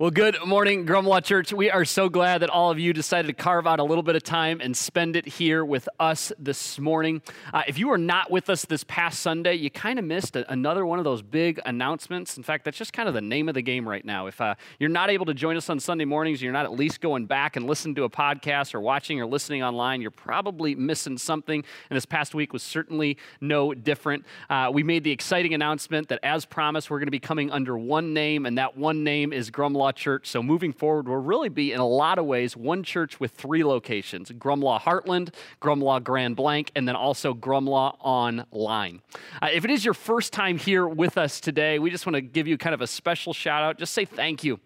Well, good morning, Grumlaw Church. We are so glad that all of you decided to carve out a little bit of time and spend it here with us this morning. Uh, if you were not with us this past Sunday, you kind of missed a, another one of those big announcements. In fact, that's just kind of the name of the game right now. If uh, you're not able to join us on Sunday mornings, you're not at least going back and listening to a podcast or watching or listening online, you're probably missing something. And this past week was certainly no different. Uh, we made the exciting announcement that, as promised, we're going to be coming under one name, and that one name is Grumlaw Church. So moving forward, we'll really be in a lot of ways one church with three locations Grumlaw Heartland, Grumlaw Grand Blanc, and then also Grumlaw Online. Uh, if it is your first time here with us today, we just want to give you kind of a special shout out. Just say thank you.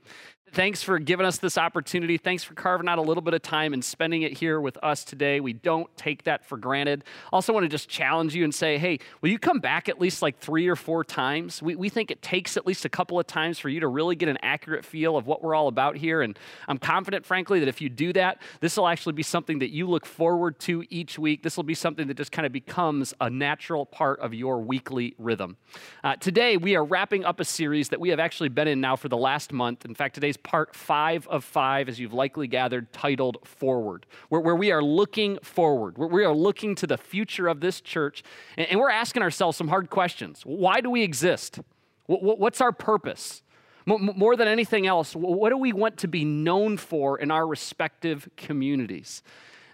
Thanks for giving us this opportunity. Thanks for carving out a little bit of time and spending it here with us today. We don't take that for granted. Also, want to just challenge you and say, hey, will you come back at least like three or four times? We, we think it takes at least a couple of times for you to really get an accurate feel of what we're all about here. And I'm confident, frankly, that if you do that, this will actually be something that you look forward to each week. This will be something that just kind of becomes a natural part of your weekly rhythm. Uh, today, we are wrapping up a series that we have actually been in now for the last month. In fact, today's part five of five, as you've likely gathered, titled Forward, where, where we are looking forward, where we are looking to the future of this church, and, and we're asking ourselves some hard questions. Why do we exist? What, what's our purpose? More than anything else, what do we want to be known for in our respective communities?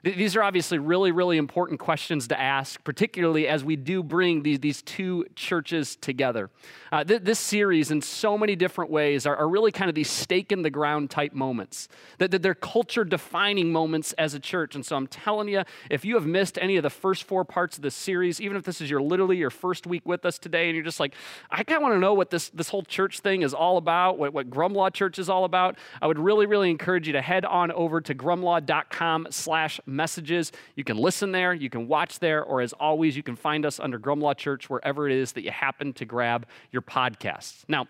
These are obviously really, really important questions to ask, particularly as we do bring these, these two churches together. Uh, th- this series, in so many different ways, are, are, really kind of these stake in the ground type moments. That, that they're culture defining moments as a church. And so I'm telling you, if you have missed any of the first four parts of this series, even if this is your literally your first week with us today, and you're just like, I kind of want to know what this, this whole church thing is all about, what, what Grumlaw Church is all about, I would really, really encourage you to head on over to grumlaw.com slash messages. You can listen there, you can watch there, or as always, you can find us under Grumlaw Church wherever it is that you happen to grab your podcasts. Now,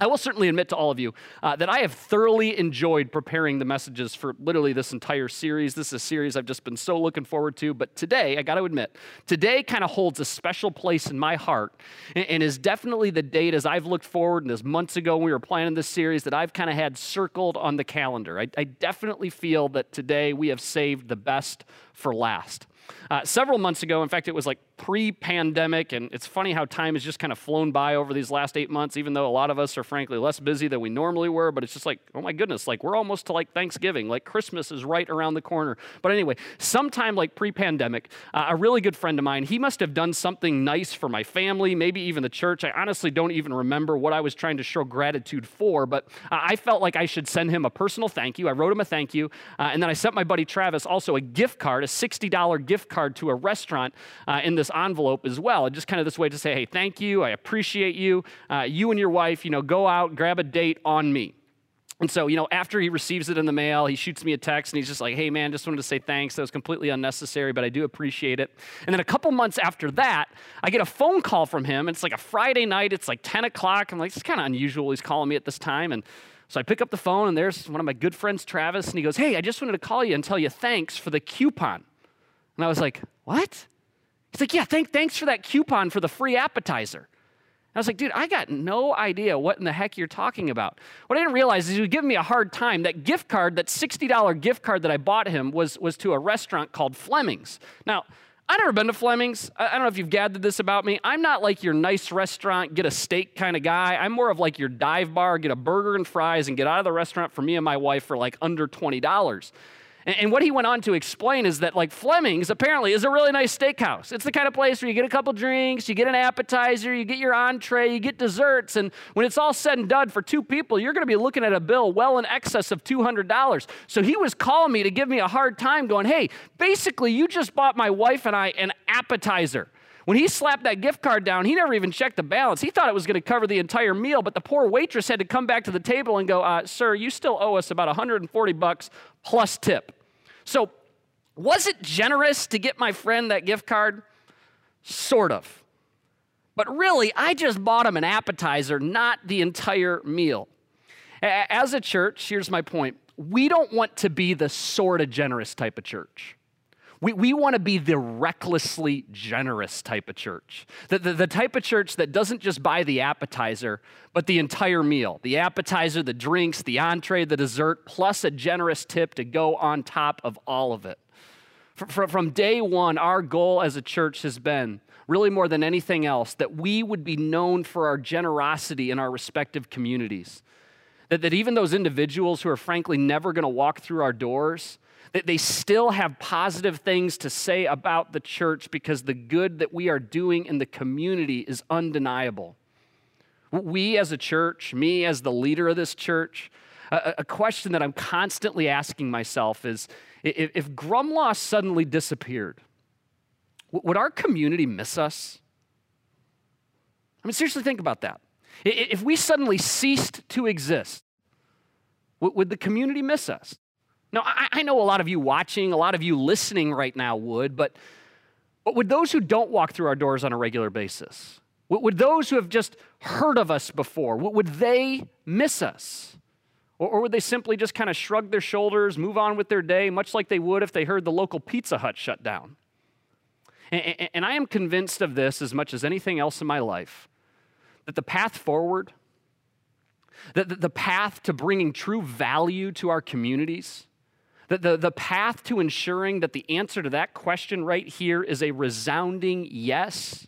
I will certainly admit to all of you uh, that I have thoroughly enjoyed preparing the messages for literally this entire series. This is a series I've just been so looking forward to. But today, I got to admit, today kind of holds a special place in my heart and, and, is definitely the date as I've looked forward and as months ago when we were planning this series that I've kind of had circled on the calendar. I, I definitely feel that today we have saved the best for last. Uh, several months ago, in fact, it was like pre pandemic, and it's funny how time has just kind of flown by over these last eight months, even though a lot of us are frankly less busy than we normally were. But it's just like, oh my goodness, like we're almost to like Thanksgiving, like Christmas is right around the corner. But anyway, sometime like pre pandemic, uh, a really good friend of mine, he must have done something nice for my family, maybe even the church. I honestly don't even remember what I was trying to show gratitude for, but uh, I felt like I should send him a personal thank you. I wrote him a thank you, uh, and then I sent my buddy Travis also a gift card, a $60 gift card to a restaurant uh, in this envelope as well. And just kind of this way to say, hey, thank you, I appreciate you. Uh, you and your wife, you know, go out, grab a date on me. And so, you know, after he receives it in the mail, he shoots me a text and he's just like, hey, man, just wanted to say thanks. That was completely unnecessary, but I do appreciate it. And then a couple months after that, I get a phone call from him. It's like a Friday night. It's like 10 o'clock. I'm like, it's kind of unusual. He's calling me at this time. And so I pick up the phone and there's one of my good friends, Travis, and he goes, hey, I just wanted to call you and tell you thanks for the coupon. And I was like, what? He's like, yeah, thank, thanks for that coupon for the free appetizer. I was like, dude, I got no idea what in the heck you're talking about. What I didn't realize is he was giving me a hard time. That gift card, that $60 gift card that I bought him, was, was to a restaurant called Fleming's. Now, I've never been to Fleming's. I don't know if you've gathered this about me. I'm not like your nice restaurant, get a steak kind of guy. I'm more of like your dive bar, get a burger and fries, and get out of the restaurant for me and my wife for like under $20. And, what he went on to explain is that, like, Fleming's apparently is a really nice steakhouse. It's the kind of place where you get a couple drinks, you get an appetizer, you get your entree, you get desserts. And when it's all said and done for two people, you're going to be looking at a bill well in excess of $200. So he was calling me to give me a hard time, going, hey, basically, you just bought my wife and I an appetizer. When he slapped that gift card down, he never even checked the balance. He thought it was going to cover the entire meal, but the poor waitress had to come back to the table and go, uh, "Sir, you still owe us about 140 bucks plus tip." So, was it generous to get my friend that gift card? Sort of. But really, I just bought him an appetizer, not the entire meal. As a church, here's my point we don't want to be the sort of generous type of church. We, we want to be the recklessly generous type of church. The, the, the, type of church that doesn't just buy the appetizer, but the entire meal the appetizer, the drinks, the entree, the dessert, plus a generous tip to go on top of all of it. From, from day one, our goal as a church has been really more than anything else that we would be known for our generosity in our respective communities. That, that even those individuals who are frankly never going to walk through our doors, that they still have positive things to say about the church because the good that we are doing in the community is undeniable. We as a church, me as the leader of this church, a, question that I'm constantly asking myself is if, if Grumlaw suddenly disappeared, would our community miss us? I mean, seriously, think about that. If we suddenly ceased to exist, would the community miss us? Now, I, know a lot of you watching, a lot of you listening right now would, but, but would those who don't walk through our doors on a regular basis, would those who have just heard of us before, would they miss us? Or, would they simply just kind of shrug their shoulders, move on with their day, much like they would if they heard the local Pizza Hut shut down? And, and I am convinced of this as much as anything else in my life that the path forward, that the path to bringing true value to our communities, that the, the path to ensuring that the answer to that question right here is a resounding yes,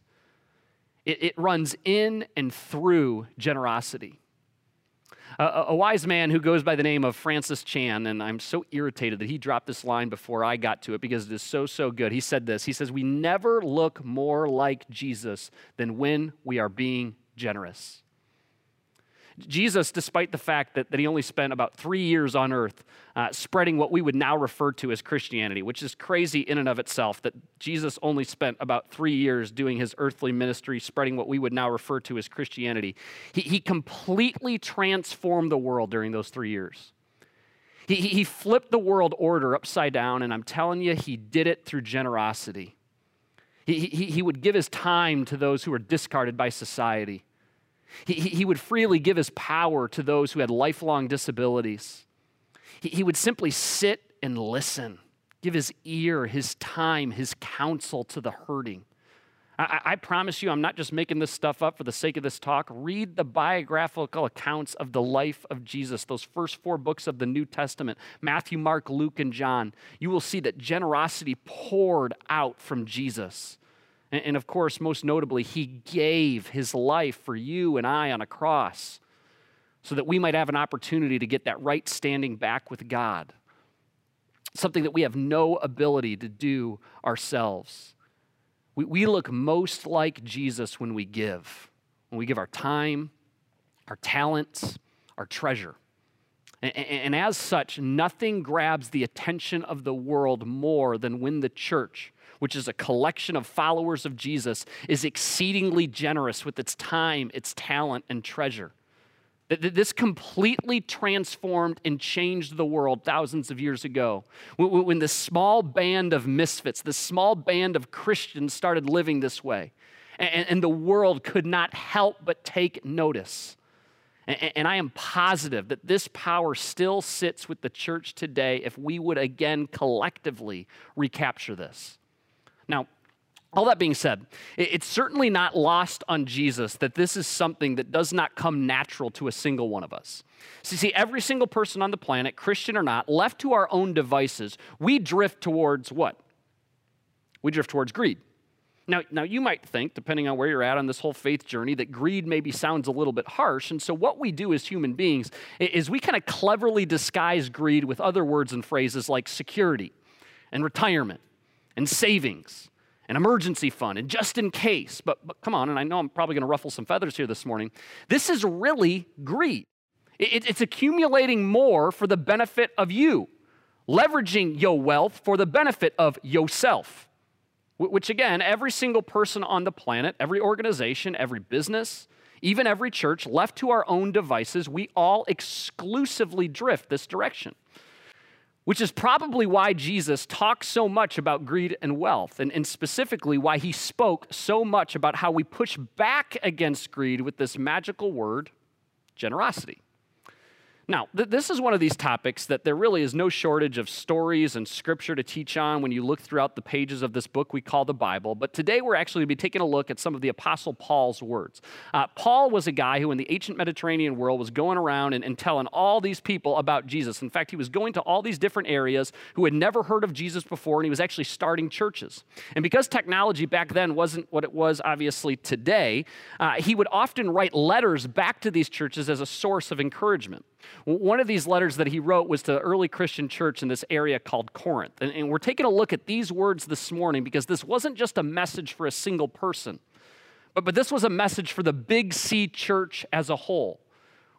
it, it runs in and through generosity. A, a, wise man who goes by the name of Francis Chan, and I'm so irritated that he dropped this line before I got to it because it is so, so good. He said this He says, We never look more like Jesus than when we are being generous. Jesus, despite the fact that, that he only spent about three years on earth uh, spreading what we would now refer to as Christianity, which is crazy in and of itself, that Jesus only spent about three years doing his earthly ministry, spreading what we would now refer to as Christianity. He, he completely transformed the world during those three years. He, he flipped the world order upside down, and I'm telling you, he did it through generosity. He, he, he would give his time to those who were discarded by society. He, he would freely give his power to those who had lifelong disabilities. He, he would simply sit and listen, give his ear, his time, his counsel to the hurting. I, I, promise you, I'm not just making this stuff up for the sake of this talk. Read the biographical accounts of the life of Jesus, those first four books of the New Testament Matthew, Mark, Luke, and John. You will see that generosity poured out from Jesus. And, of course, most notably, he gave his life for you and I on a cross so that we might have an opportunity to get that right standing back with God. Something that we have no ability to do ourselves. We, we look most like Jesus when we give, when we give our time, our talents, our treasure. And, and, as such, nothing grabs the attention of the world more than when the church which is a collection of followers of Jesus, is exceedingly generous with its time, its talent, and treasure. This completely transformed and changed the world thousands of years ago. When this small band of misfits, this small band of Christians started living this way, and the world could not help but take notice. And I am positive that this power still sits with the church today if we would again collectively recapture this. Now, all that being said, it's certainly not lost on Jesus that this is something that does not come natural to a single one of us. So, see, every single person on the planet, Christian or not, left to our own devices, we drift towards what? We drift towards greed. Now, now, you might think, depending on where you're at on this whole faith journey, that greed maybe sounds a little bit harsh. And so, what we do as human beings is we kind of cleverly disguise greed with other words and phrases like security and retirement and savings an emergency fund and just in case. But, but come on, and I know I'm probably going to ruffle some feathers here this morning. This is really greed. It, it's accumulating more for the benefit of you, leveraging your wealth for the benefit of yourself. Which, again, every single person on the planet, every organization, every business, even every church, left to our own devices, we all exclusively drift this direction which is probably why Jesus talks so much about greed and wealth, and, and, specifically why he spoke so much about how we push back against greed with this magical word, generosity. Now, th- this is one of these topics that there really is no shortage of stories and scripture to teach on when you look throughout the pages of this book we call the Bible. But today we're actually going to be taking a look at some of the Apostle Paul's words. Uh, Paul was a guy who, in the ancient Mediterranean world, was going around and, and telling all these people about Jesus. In fact, he was going to all these different areas who had never heard of Jesus before, and he was actually starting churches. And because technology back then wasn't what it was, obviously, today, uh, he would often write letters back to these churches as a source of encouragement. One of these letters that he wrote was to the early Christian church in this area called Corinth. And, and, we're taking a look at these words this morning because this wasn't just a message for a single person, but, but this was a message for the Big C church as a whole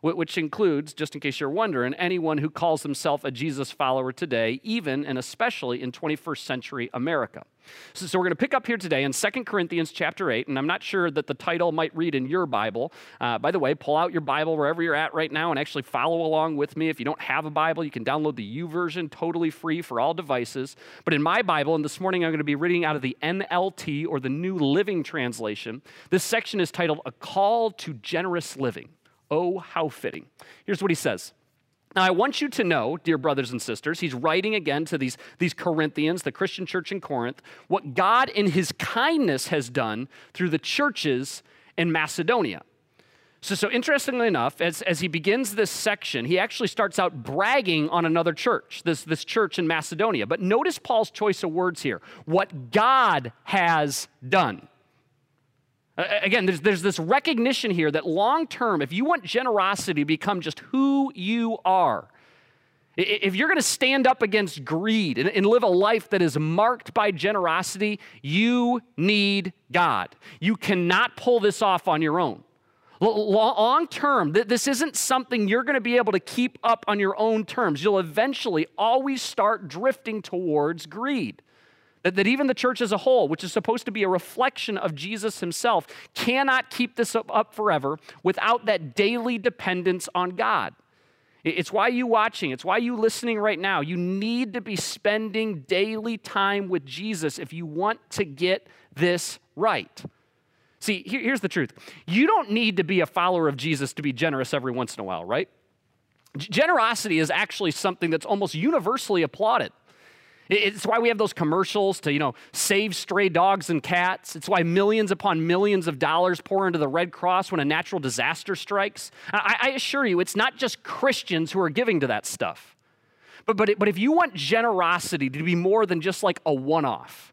which includes, just in case you're wondering, anyone who calls himself a Jesus follower today, even and especially in 21st century America. So, so we're going to pick up here today in 2 Corinthians chapter 8, and I'm not sure that the title might read in your Bible. Uh, by the way, pull out your Bible wherever you're at right now and actually follow along with me. If you don't have a Bible, you can download the YouVersion totally free for all devices. But in my Bible, and this morning I'm going to be reading out of the NLT or the New Living Translation, this section is titled A Call to Generous Living. Oh, how fitting. Here's what he says. Now, I want you to know, dear brothers and sisters, he's writing again to these, these Corinthians, the Christian church in Corinth, what God in his kindness has done through the churches in Macedonia. So, so interestingly enough, as, as he begins this section, he actually starts out bragging on another church, this, this church in Macedonia. But notice Paul's choice of words here what God has done. Again, there's, there's this recognition here that long term, if you want generosity to become just who you are, if you're going to stand up against greed and, and, live a life that is marked by generosity, you need God. You cannot pull this off on your own. Long term, this isn't something you're going to be able to keep up on your own terms. You'll eventually always start drifting towards greed. That, that even the church as a whole, which is supposed to be a reflection of Jesus himself, cannot keep this up, up forever without that daily dependence on God. It's why you watching, it's why you listening right now. You need to be spending daily time with Jesus if you want to get this right. See, here, here's the truth. You don't need to be a follower of Jesus to be generous every once in a while, right? Generosity is actually something that's almost universally applauded. It's why we have those commercials to, you know, save stray dogs and cats. It's why millions upon millions of dollars pour into the Red Cross when a natural disaster strikes. I, I assure you, it's not just Christians who are giving to that stuff. But, but, but if you want generosity to be more than just like a one off,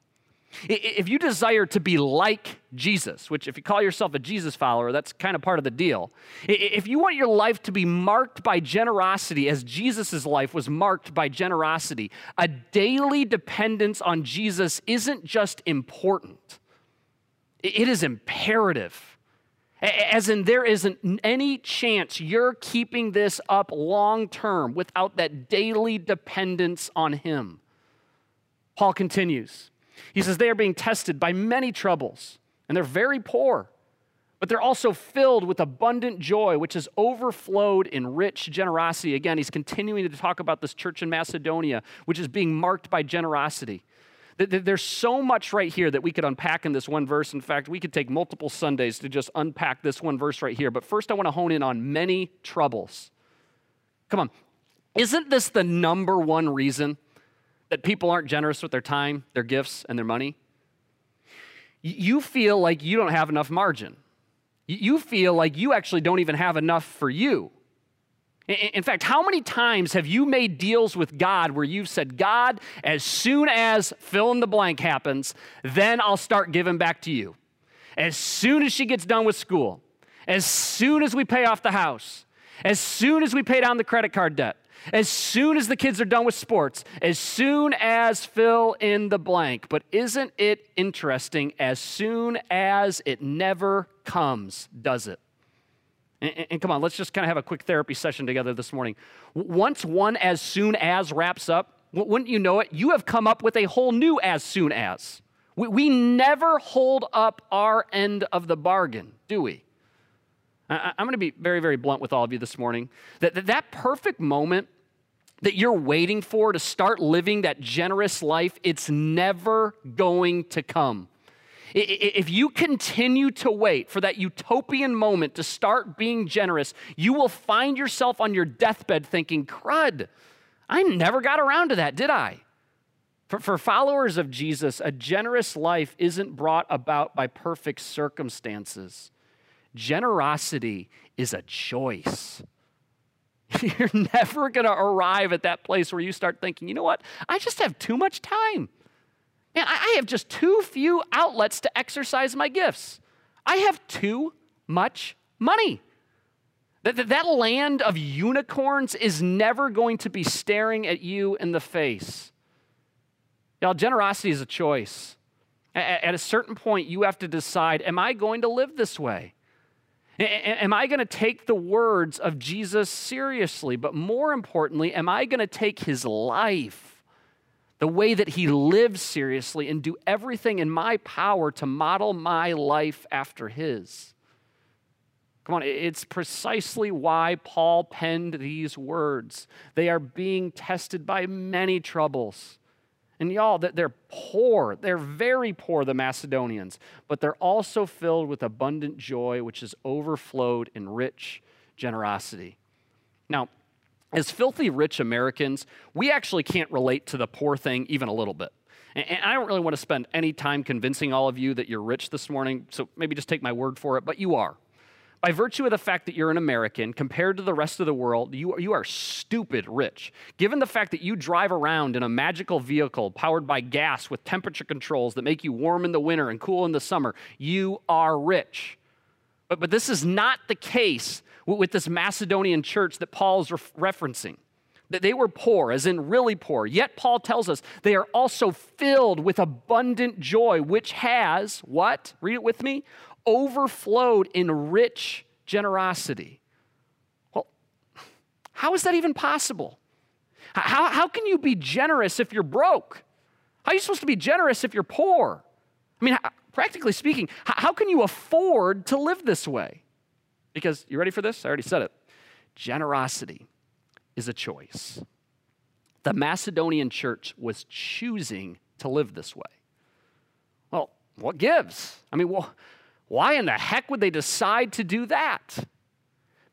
if you desire to be like Jesus, which if you call yourself a Jesus follower, that's kind of part of the deal. If you want your life to be marked by generosity as Jesus' life was marked by generosity, a daily dependence on Jesus isn't just important, it is imperative. As in, there isn't any chance you're keeping this up long term without that daily dependence on Him. Paul continues. He says they are being tested by many troubles, and they're very poor, but they're also filled with abundant joy, which has overflowed in rich generosity. Again, he's continuing to talk about this church in Macedonia, which is being marked by generosity. There's so much right here that we could unpack in this one verse. In fact, we could take multiple Sundays to just unpack this one verse right here. But first, I want to hone in on many troubles. Come on. Isn't this the number one reason that people aren't generous with their time, their gifts, and their money? You feel like you don't have enough margin. You feel like you actually don't even have enough for you. In fact, how many times have you made deals with God where you've said, God, as soon as fill in the blank happens, then I'll start giving back to you? As soon as she gets done with school, as soon as we pay off the house, as soon as we pay down the credit card debt, as soon as the kids are done with sports, as soon as fill in the blank. But isn't it interesting? As soon as it never comes, does it? And, and, come on, let's just kind of have a quick therapy session together this morning. Once one as soon as wraps up, wouldn't you know it? You have come up with a whole new as soon as. We, we never hold up our end of the bargain, do we? I, am going to be very, very blunt with all of you this morning. That, that, that perfect moment that you're waiting for to start living that generous life, it's never going to come. If you continue to wait for that utopian moment to start being generous, you will find yourself on your deathbed thinking, crud, I never got around to that, did I? For, for followers of Jesus, a generous life isn't brought about by perfect circumstances. Generosity is a choice. You're never going to arrive at that place where you start thinking, you know what? I just have too much time. Man, I have just too few outlets to exercise my gifts. I have too much money. That, that, land of unicorns is never going to be staring at you in the face. Y'all, generosity is a choice. At a certain point, you have to decide Am I going to live this way? Am I going to take the words of Jesus seriously? But more importantly, am I going to take his life, the way that he lives seriously, and do everything in my power to model my life after his? Come on, it's precisely why Paul penned these words. They are being tested by many troubles. And y'all, they're poor. They're very poor, the Macedonians, but they're also filled with abundant joy, which is overflowed in rich generosity. Now, as filthy rich Americans, we actually can't relate to the poor thing even a little bit. And I don't really want to spend any time convincing all of you that you're rich this morning, so maybe just take my word for it, but you are by virtue of the fact that you're an American, compared to the rest of the world, you, you are stupid rich. Given the fact that you drive around in a magical vehicle powered by gas with temperature controls that make you warm in the winter and cool in the summer, you are rich. But, but this is not the case with, with this Macedonian church that Paul is referencing. That they were poor, as in really poor. Yet Paul tells us they are also filled with abundant joy, which has what? Read it with me overflowed in rich generosity. Well, how is that even possible? How, how can you be generous if you're broke? How are you supposed to be generous if you're poor? I mean, practically speaking, how can you afford to live this way? Because, you ready for this? I already said it. Generosity is a choice. The Macedonian church was choosing to live this way. Well, what gives? I mean, well, why in the heck would they decide to do that?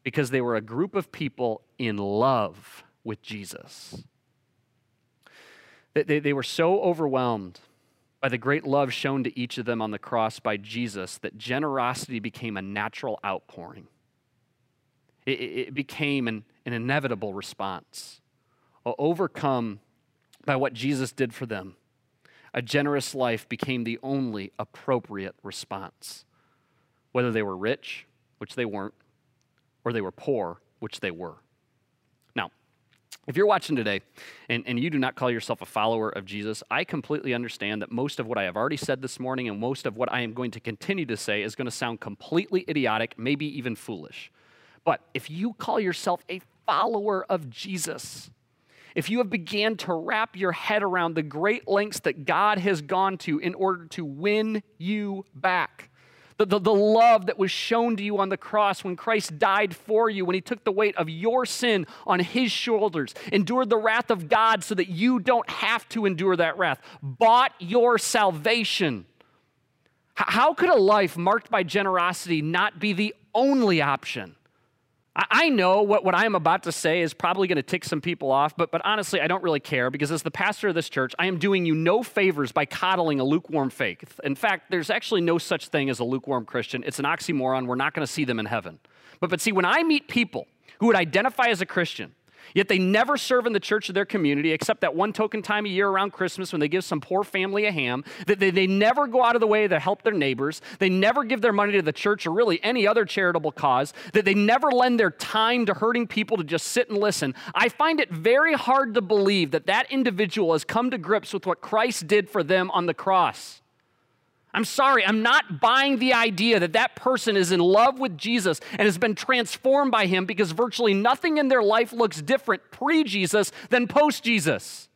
Because they were a group of people in love with Jesus. They, they, they, were so overwhelmed by the great love shown to each of them on the cross by Jesus that generosity became a natural outpouring. It, it became an, an inevitable response, overcome by what Jesus did for them. A generous life became the only appropriate response whether they were rich, which they weren't, or they were poor, which they were. Now, if you're watching today and, and you do not call yourself a follower of Jesus, I completely understand that most of what I have already said this morning and most of what I am going to continue to say is going to sound completely idiotic, maybe even foolish. But if you call yourself a follower of Jesus, if you have began to wrap your head around the great lengths that God has gone to in order to win you back, the, the, the, love that was shown to you on the cross when Christ died for you, when he took the weight of your sin on his shoulders, endured the wrath of God so that you don't have to endure that wrath, bought your salvation. How could a life marked by generosity not be the only option? I know what, what I am about to say is probably going to tick some people off, but, but honestly, I don't really care because as the pastor of this church, I am doing you no favors by coddling a lukewarm faith. In fact, there's actually no such thing as a lukewarm Christian. It's an oxymoron. We're not going to see them in heaven. But, but see, when I meet people who would identify as a Christian, Yet they never serve in the church of their community except that one token time a year around Christmas when they give some poor family a ham. That they, they never go out of the way to help their neighbors. They never give their money to the church or really any other charitable cause. That they never lend their time to hurting people to just sit and listen. I find it very hard to believe that that individual has come to grips with what Christ did for them on the cross. I'm sorry, I'm not buying the idea that that person is in love with Jesus and has been transformed by him because virtually nothing in their life looks different pre Jesus than post Jesus.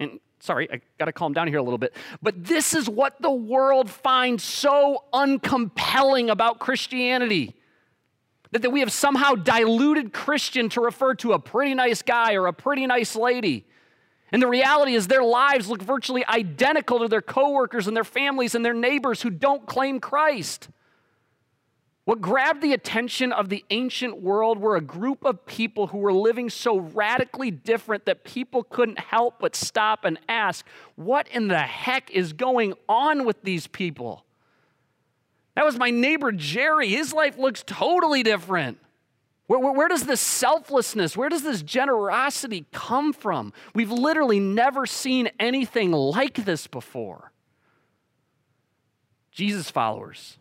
And sorry, I got to calm down here a little bit. But this is what the world finds so uncompelling about Christianity. That, that we have somehow diluted Christian to refer to a pretty nice guy or a pretty nice lady. And the reality is, their lives look virtually identical to their coworkers and their families and their neighbors who don't claim Christ. What grabbed the attention of the ancient world were a group of people who were living so radically different that people couldn't help but stop and ask, What in the heck is going on with these people? That was my neighbor Jerry. His life looks totally different. Where, where, where, does this selflessness, where does this generosity come from? We've literally never seen anything like this before. Jesus followers,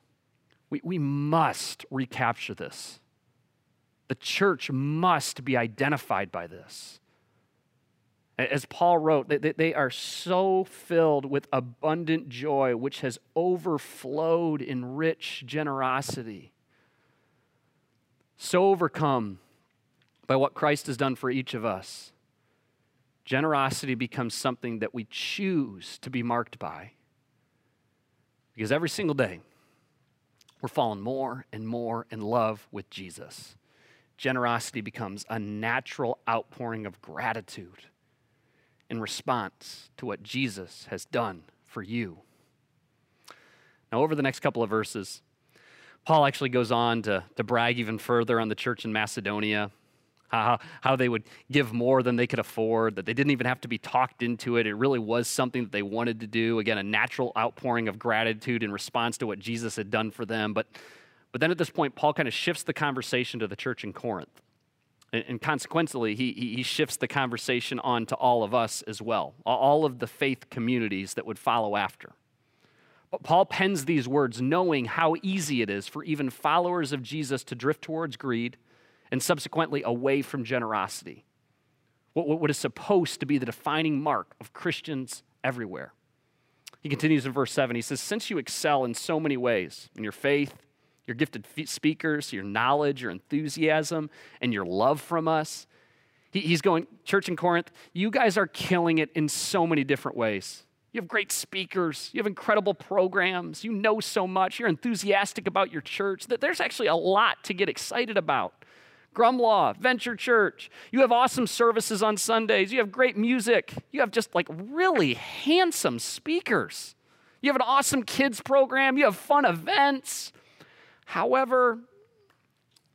we, we must recapture this. The church must be identified by this. As Paul wrote, they, they are so filled with abundant joy, which has overflowed in rich generosity so overcome by what Christ has done for each of us, generosity becomes something that we choose to be marked by. Because every single day, we're falling more and more in love with Jesus. Generosity becomes a natural outpouring of gratitude in response to what Jesus has done for you. Now, over the next couple of verses, Paul actually goes on to, to brag even further on the church in Macedonia, how, how they would give more than they could afford, that they didn't even have to be talked into it. It really was something that they wanted to do. Again, a natural outpouring of gratitude in response to what Jesus had done for them. But, but then at this point, Paul kind of shifts the conversation to the church in Corinth. And, and consequently, he, he shifts the conversation on to all of us as well, all of the faith communities that would follow after. Paul pens these words knowing how easy it is for even followers of Jesus to drift towards greed and subsequently away from generosity. What is supposed to be the defining mark of Christians everywhere. He continues in verse 7. He says, Since you excel in so many ways, in your faith, your gifted speakers, your knowledge, your enthusiasm, and your love from us, he's going, Church in Corinth, you guys are killing it in so many different ways. You have great speakers. You have incredible programs. You know so much. You're enthusiastic about your church. That there's actually a lot to get excited about. Grumlaw, Venture Church. You have awesome services on Sundays. You have great music. You have just like really handsome speakers. You have an awesome kids program. You have fun events. However,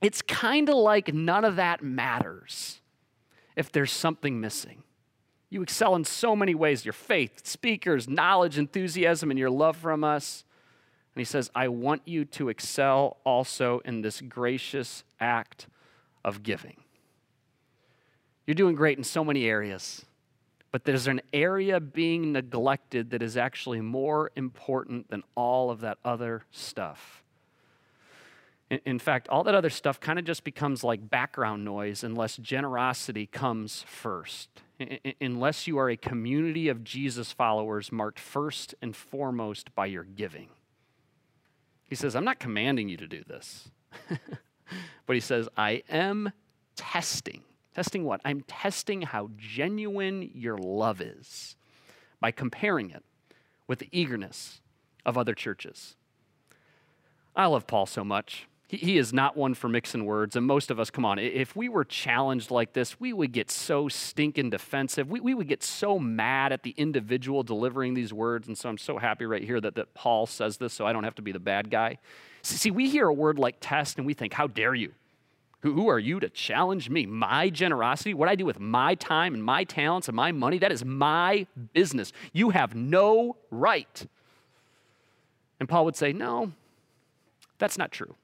it's kind of like none of that matters if there's something missing. You excel in so many ways your faith, speakers, knowledge, enthusiasm, and your love from us. And he says, I want you to excel also in this gracious act of giving. You're doing great in so many areas, but there's an area being neglected that is actually more important than all of that other stuff. In, fact, all that other stuff kind of just becomes like background noise unless generosity comes first. unless you are a community of Jesus followers marked first and foremost by your giving. He says, I'm not commanding you to do this. but he says, I am testing. Testing what? I'm testing how genuine your love is by comparing it with the eagerness of other churches. I love Paul so much. He, he is not one for mixing words. And most of us, come on, if we were challenged like this, we would get so stinking defensive. We, we would get so mad at the individual delivering these words. And so I'm so happy right here that, that Paul says this so I don't have to be the bad guy. See, we hear a word like test and we think, how dare you? Who are you to challenge me? My generosity, what I do with my time and my talents and my money, that is my business. You have no right. And Paul would say, No, that's not true.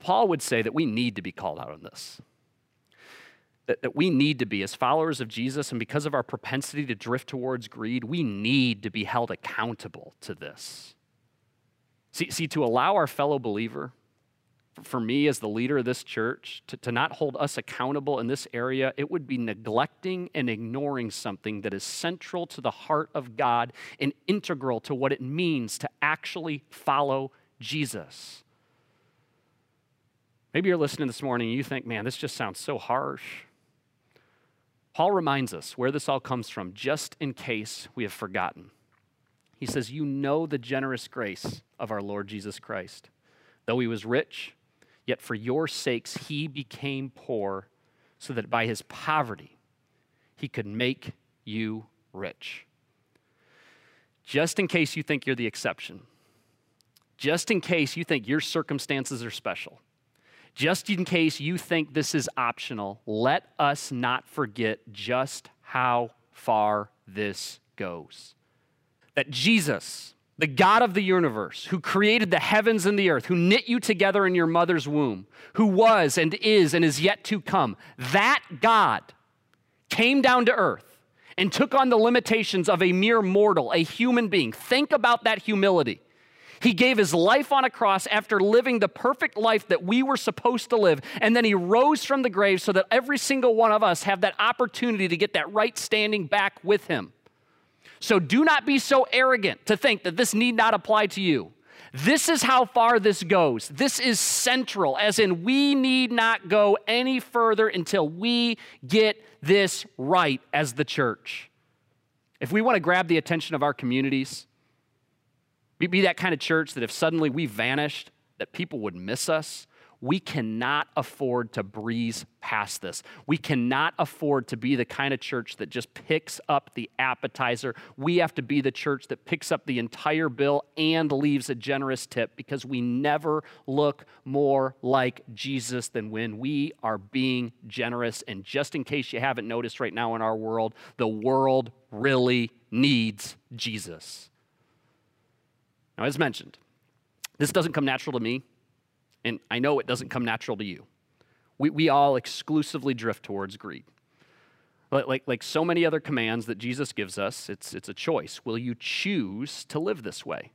Paul would say that we need to be called out on this. That, that we need to be, as followers of Jesus, and because of our propensity to drift towards greed, we need to be held accountable to this. See, see to allow our fellow believer, for me as the leader of this church, to, to not hold us accountable in this area, it would be neglecting and ignoring something that is central to the heart of God and integral to what it means to actually follow Jesus. Maybe you're listening this morning and you think, man, this just sounds so harsh. Paul reminds us where this all comes from, just in case we have forgotten. He says, You know the generous grace of our Lord Jesus Christ. Though he was rich, yet for your sakes he became poor, so that by his poverty he could make you rich. Just in case you think you're the exception, just in case you think your circumstances are special, just in case you think this is optional, let us not forget just how far this goes. That Jesus, the God of the universe, who created the heavens and the earth, who knit you together in your mother's womb, who was and is and is yet to come, that God came down to earth and took on the limitations of a mere mortal, a human being. Think about that humility. He gave his life on a cross after living the perfect life that we were supposed to live. And then he rose from the grave so that every single one of us have that opportunity to get that right standing back with him. So do not be so arrogant to think that this need not apply to you. This is how far this goes. This is central, as in, we need not go any further until we get this right as the church. If we want to grab the attention of our communities, be that kind of church that if suddenly we vanished, that people would miss us. We cannot afford to breeze past this. We cannot afford to be the kind of church that just picks up the appetizer. We have to be the church that picks up the entire bill and leaves a generous tip because we never look more like Jesus than when we are being generous. And just in case you haven't noticed right now in our world, the world really needs Jesus. Now, as mentioned, this doesn't come natural to me, and I know it doesn't come natural to you. We, we all exclusively drift towards greed. Like, like, like so many other commands that Jesus gives us, it's, it's a choice. Will you choose to live this way?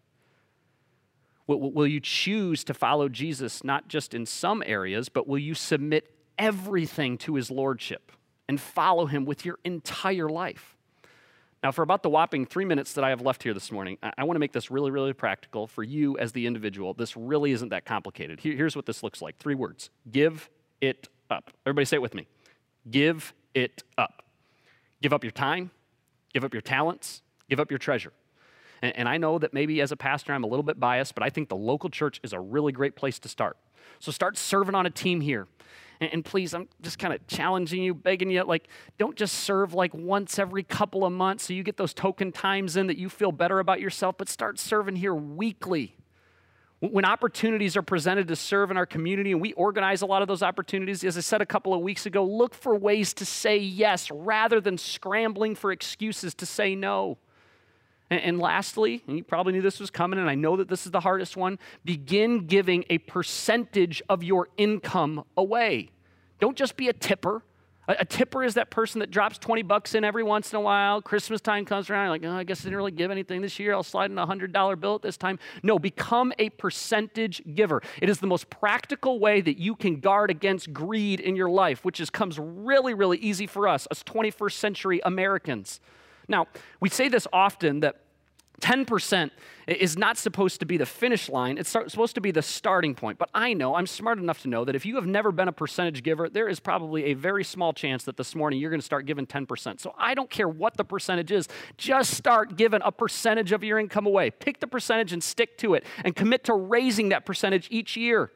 Will, will you choose to follow Jesus not just in some areas, but will you submit everything to his lordship and follow him with your entire life? Now, for about the whopping three minutes that I have left here this morning, I, I want to make this really, really practical for you as the individual. This really isn't that complicated. Here, here's what this looks like three words give it up. Everybody say it with me give it up. Give up your time, give up your talents, give up your treasure. And, and I know that maybe as a pastor I'm a little bit biased, but I think the local church is a really great place to start. So start serving on a team here. And, and please, I'm just kind of challenging you, begging you, like, don't just serve like once every couple of months so you get those token times in that you feel better about yourself, but start serving here weekly. When opportunities are presented to serve in our community, and we organize a lot of those opportunities, as I said a couple of weeks ago, look for ways to say yes rather than scrambling for excuses to say no. And, lastly, and you probably knew this was coming, and I know that this is the hardest one begin giving a percentage of your income away. Don't just be a tipper. A, a, tipper is that person that drops 20 bucks in every once in a while. Christmas time comes around, like, oh, I guess I didn't really give anything this year. I'll slide in a $100 bill at this time. No, become a percentage giver. It is the most practical way that you can guard against greed in your life, which is, comes really, really easy for us as 21st century Americans. Now, we say this often that 10% is not supposed to be the finish line. It's supposed to be the starting point. But I know, I'm smart enough to know that if you have never been a percentage giver, there is probably a very small chance that this morning you're going to start giving 10%. So I don't care what the percentage is, just start giving a percentage of your income away. Pick the percentage and stick to it and commit to raising that percentage each year.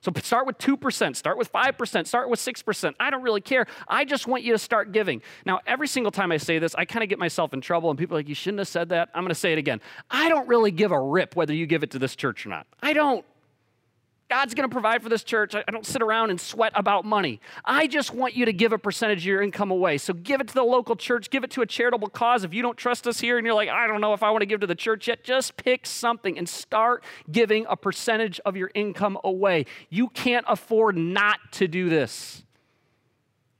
So start with 2%, start with 5%, start with 6%. I don't really care. I just want you to start giving. Now, every single time I say this, I kind of get myself in trouble, and people are like, You shouldn't have said that. I'm going to say it again. I don't really give a rip whether you give it to this church or not. I don't. God's going to provide for this church. I don't sit around and sweat about money. I just want you to give a percentage of your income away. So give it to the local church, give it to a charitable cause. If you don't trust us here and you're like, I don't know if I want to give to the church yet, just pick something and start giving a percentage of your income away. You can't afford not to do this.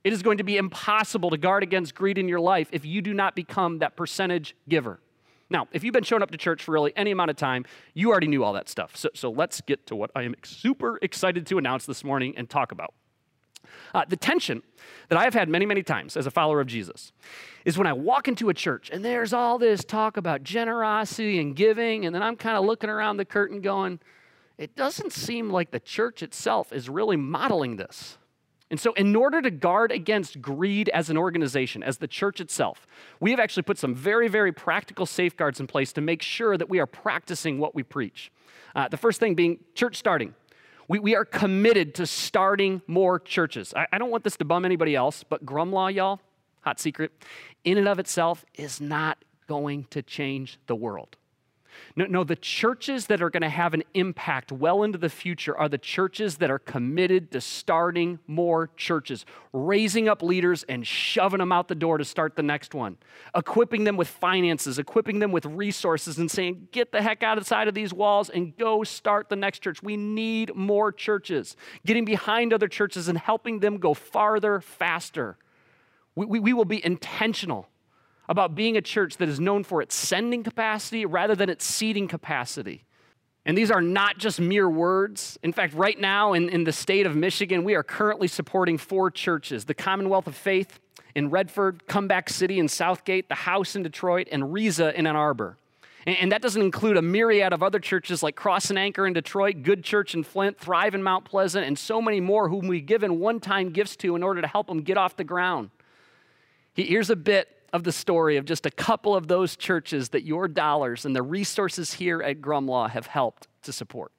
It is going to be impossible to guard against greed in your life if you do not become that percentage giver. Now, if you've been showing up to church for really any amount of time, you already knew all that stuff. So, so let's get to what I am super excited to announce this morning and talk about. Uh, the tension that I have had many, many times as a follower of Jesus is when I walk into a church and there's all this talk about generosity and giving, and then I'm kind of looking around the curtain going, it doesn't seem like the church itself is really modeling this. And so, in order to guard against greed as an organization, as the church itself, we have actually put some very, very practical safeguards in place to make sure that we are practicing what we preach. Uh, the first thing being church starting. We, we are committed to starting more churches. I, I don't want this to bum anybody else, but Grumlaw, y'all, hot secret, in and of itself is not going to change the world. No, no, the churches that are going to have an impact well into the future are the churches that are committed to starting more churches, raising up leaders and shoving them out the door to start the next one, equipping them with finances, equipping them with resources, and saying, get the heck outside of these walls and go start the next church. We need more churches, getting behind other churches and helping them go farther, faster. We, we, we will be intentional about being a church that is known for its sending capacity rather than its seating capacity. And these are not just mere words. In fact, right now in, in the state of Michigan, we are currently supporting four churches the Commonwealth of Faith in Redford, Comeback City in Southgate, the House in Detroit, and Reza in Ann Arbor. And, and that doesn't include a myriad of other churches like Cross and Anchor in Detroit, Good Church in Flint, Thrive in Mount Pleasant, and so many more whom we've given one time gifts to in order to help them get off the ground. Here's a bit of the story of just a couple of those churches that your dollars and the resources here at Grumlaw have helped to support.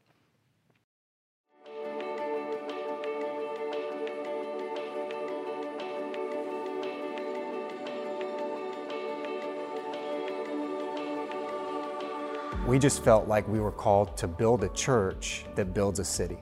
We just felt like we were called to build a church that builds a city.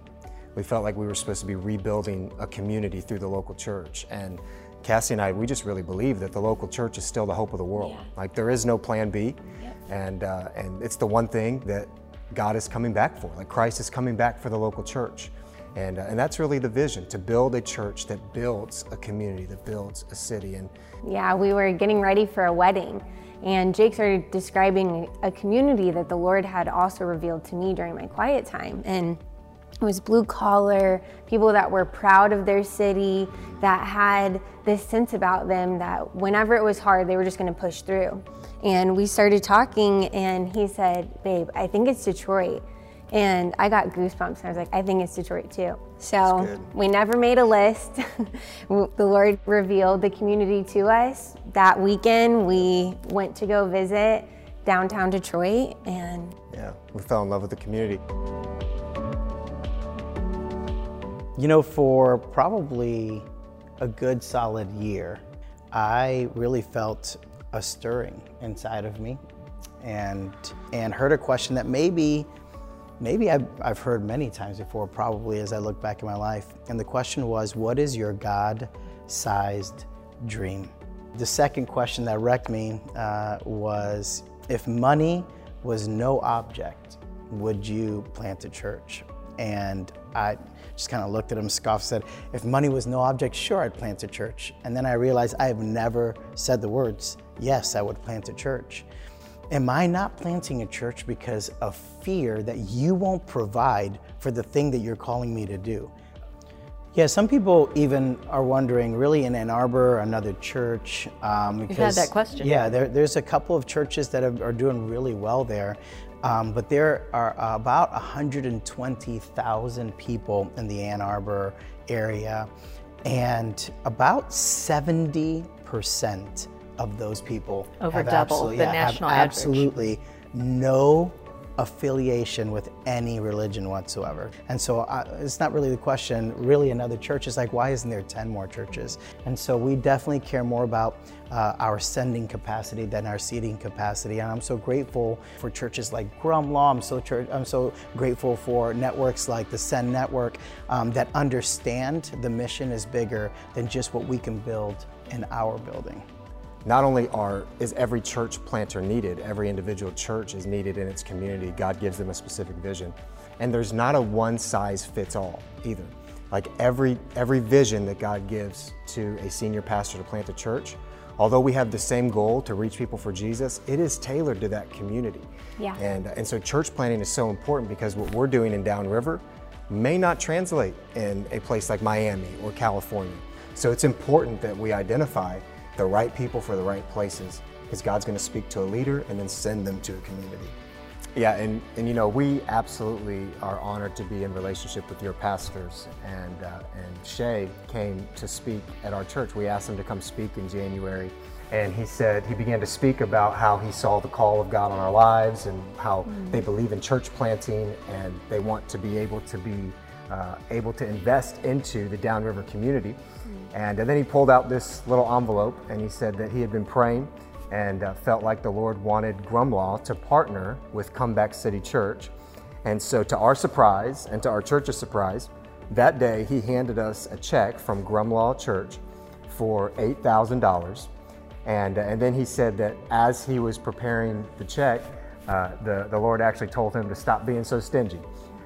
We felt like we were supposed to be rebuilding a community through the local church. And Cassie and I, we just really believe that the local church is still the hope of the world. Yeah. Like there is no plan B, yep. and uh, and it's the one thing that God is coming back for. Like Christ is coming back for the local church, and uh, and that's really the vision to build a church that builds a community, that builds a city. And yeah, we were getting ready for a wedding. And Jake started describing a community that the Lord had also revealed to me during my quiet time. And it was blue collar, people that were proud of their city, that had this sense about them that whenever it was hard, they were just going to push through. And we started talking, and he said, Babe, I think it's Detroit. And I got goosebumps. And I was like, I think it's Detroit too. So we never made a list. the Lord revealed the community to us. That weekend, we went to go visit downtown Detroit, and yeah, we fell in love with the community. You know, for probably a good solid year, I really felt a stirring inside of me and and heard a question that maybe maybe I've, I've heard many times before probably as i look back in my life. And the question was what is your god-sized dream? The second question that wrecked me uh, was if money was no object would you plant a church? And I just kind of looked at him, scoffed, said, If money was no object, sure, I'd plant a church. And then I realized I have never said the words, Yes, I would plant a church. Am I not planting a church because of fear that you won't provide for the thing that you're calling me to do? Yeah, some people even are wondering, really, in Ann Arbor, another church. Um, because, You've had that question. Yeah, there, there's a couple of churches that are, are doing really well there. Um, but there are about 120,000 people in the Ann Arbor area, and about 70% of those people over double the yeah, national absolutely no affiliation with any religion whatsoever. And so uh, it's not really the question, really another church is like, why isn't there 10 more churches? And so we definitely care more about uh, our sending capacity than our seating capacity. And I'm so grateful for churches like Grumlaw. I'm so, church, I'm so grateful for networks like the Send Network um, that understand the mission is bigger than just what we can build in our building. Not only are is every church planter needed, every individual church is needed in its community. God gives them a specific vision. And there's not a one size fits all either. Like every every vision that God gives to a senior pastor to plant a church, although we have the same goal to reach people for Jesus, it is tailored to that community. Yeah. And and so church planting is so important because what we're doing in Downriver may not translate in a place like Miami or California. So it's important that we identify the right people for the right places because God's going to speak to a leader and then send them to a community. Yeah, and, and you know, we absolutely are honored to be in relationship with your pastors. And, uh, and Shay came to speak at our church. We asked him to come speak in January. And he said, he began to speak about how he saw the call of God on our lives and how mm. they believe in church planting and they want to be able to be uh, able to invest into the Downriver community. Mm. And, and then he pulled out this little envelope and he said that he had been praying and uh, felt like the Lord wanted Grumlaw to partner with Comeback City Church. And so, to our surprise and to our church's surprise, that day he handed us a check from Grumlaw Church for $8,000. And, uh, and then he said that as he was preparing the check, uh, the, the Lord actually told him to stop being so stingy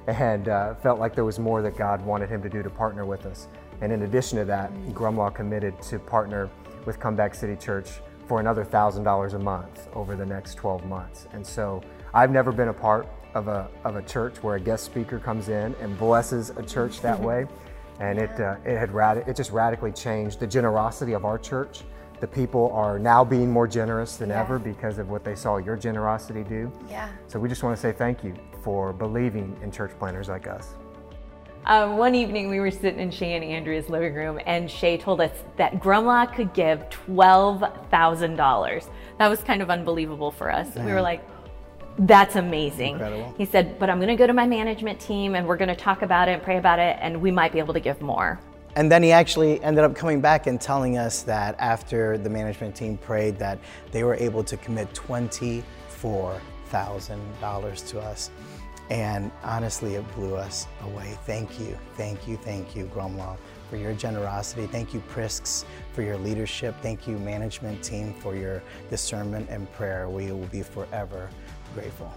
and uh, felt like there was more that God wanted him to do to partner with us. And in addition to that, Grumlaw committed to partner with Comeback City Church for another $1,000 a month over the next 12 months. And so I've never been a part of a, of a church where a guest speaker comes in and blesses a church that way. And it, uh, it, had rad- it just radically changed the generosity of our church. The people are now being more generous than yeah. ever because of what they saw your generosity do. Yeah. So we just want to say thank you for believing in church planners like us. Um, one evening we were sitting in Shay and Andrea's living room, and Shay told us that Grumlaw could give $12,000. That was kind of unbelievable for us. We were like, that's amazing. Incredible. He said, but I'm going to go to my management team and we're going to talk about it and pray about it, and we might be able to give more. And then he actually ended up coming back and telling us that after the management team prayed that they were able to commit $24,000 to us. And honestly, it blew us away. Thank you, thank you, thank you, Grumlaw, for your generosity. Thank you, Prisks, for your leadership. Thank you, management team, for your discernment and prayer. We will be forever grateful.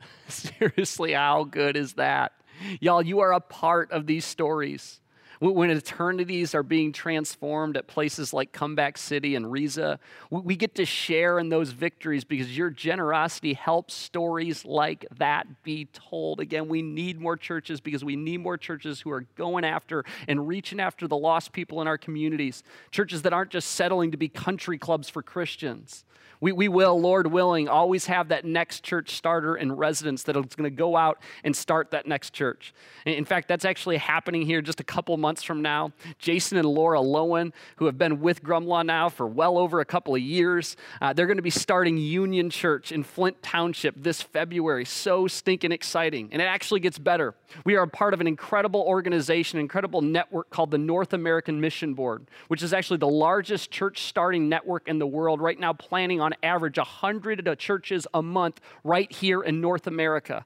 Seriously, how good is that? Y'all, you are a part of these stories. When eternities are being transformed at places like Comeback City and Riza, we get to share in those victories because your generosity helps stories like that be told. Again, we need more churches because we need more churches who are going after and reaching after the lost people in our communities. Churches that aren't just settling to be country clubs for Christians. We, we will, Lord willing, always have that next church starter in residence that is going to go out and start that next church. In fact, that's actually happening here just a couple months from now. Jason and Laura Lowen, who have been with Grumlaw now for well over a couple of years, uh, they're going to be starting Union Church in Flint Township this February. So stinking exciting. And it actually gets better. We are a part of an incredible organization, incredible network called the North American Mission Board, which is actually the largest church starting network in the world right now, planning on average 100 churches a month right here in North America.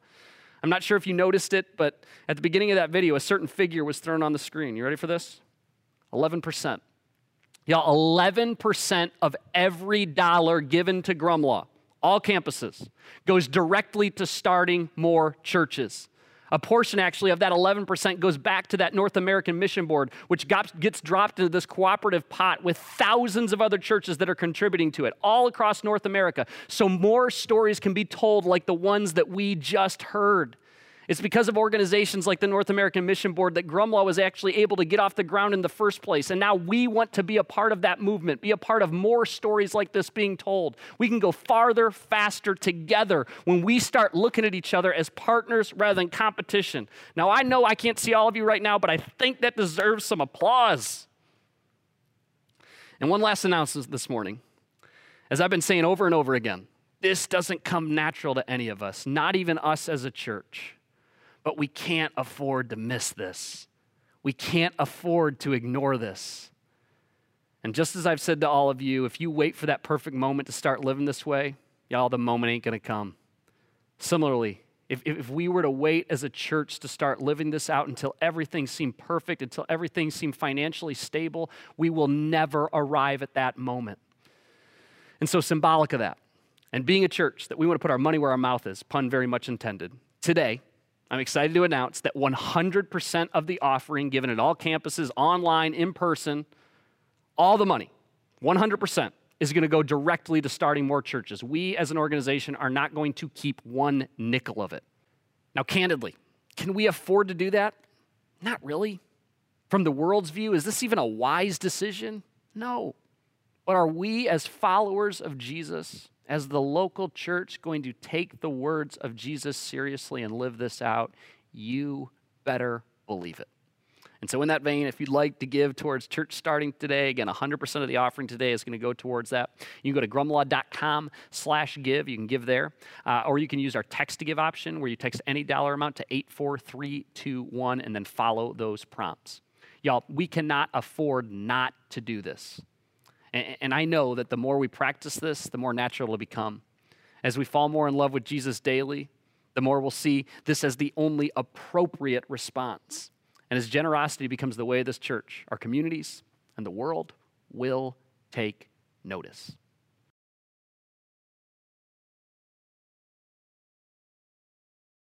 I'm not sure if you noticed it, but at the beginning of that video, a certain figure was thrown on the screen. You ready for this? 11%. Y'all, 11% of every dollar given to Grumlaw, all campuses, goes directly to starting more churches. A portion actually of that 11% goes back to that North American Mission Board, which gets dropped into this cooperative pot with thousands of other churches that are contributing to it all across North America. So more stories can be told like the ones that we just heard. It's because of organizations like the North American Mission Board that Grumlaw was actually able to get off the ground in the first place. And now we want to be a part of that movement, be a part of more stories like this being told. We can go farther, faster together when we start looking at each other as partners rather than competition. Now, I know I can't see all of you right now, but I think that deserves some applause. And one last announcement this morning. As I've been saying over and over again, this doesn't come natural to any of us, not even us as a church. But we can't afford to miss this. We can't afford to ignore this. And just as I've said to all of you, if you wait for that perfect moment to start living this way, y'all, the moment ain't going to come. Similarly, if, if we were to wait as a church to start living this out until everything seemed perfect, until everything seemed financially stable, we will never arrive at that moment. And so, symbolic of that, and being a church that we want to put our money where our mouth is, pun very much intended, today, I'm excited to announce that 100% of the offering given at all campuses, online, in person, all the money, 100%, is going to go directly to starting more churches. We as an organization are not going to keep one nickel of it. Now, candidly, can we afford to do that? Not really. From the world's view, is this even a wise decision? No. But are we, as followers of Jesus, as the local church going to take the words of Jesus seriously and live this out, you better believe it. And so, in that vein, if you'd like to give towards church starting today, again, 100% of the offering today is going to go towards that. You can go to grumlaw.com slash give. You can give there. Uh, or you can use our text to give option where you text any dollar amount to 84321 and then follow those prompts. Y'all, we cannot afford not to do this. And, and I know that the more we practice this, the more natural it'll become. As we fall more in love with Jesus daily, the more we'll see this as the only appropriate response. And as generosity becomes the way of this church, our communities and the world will take notice.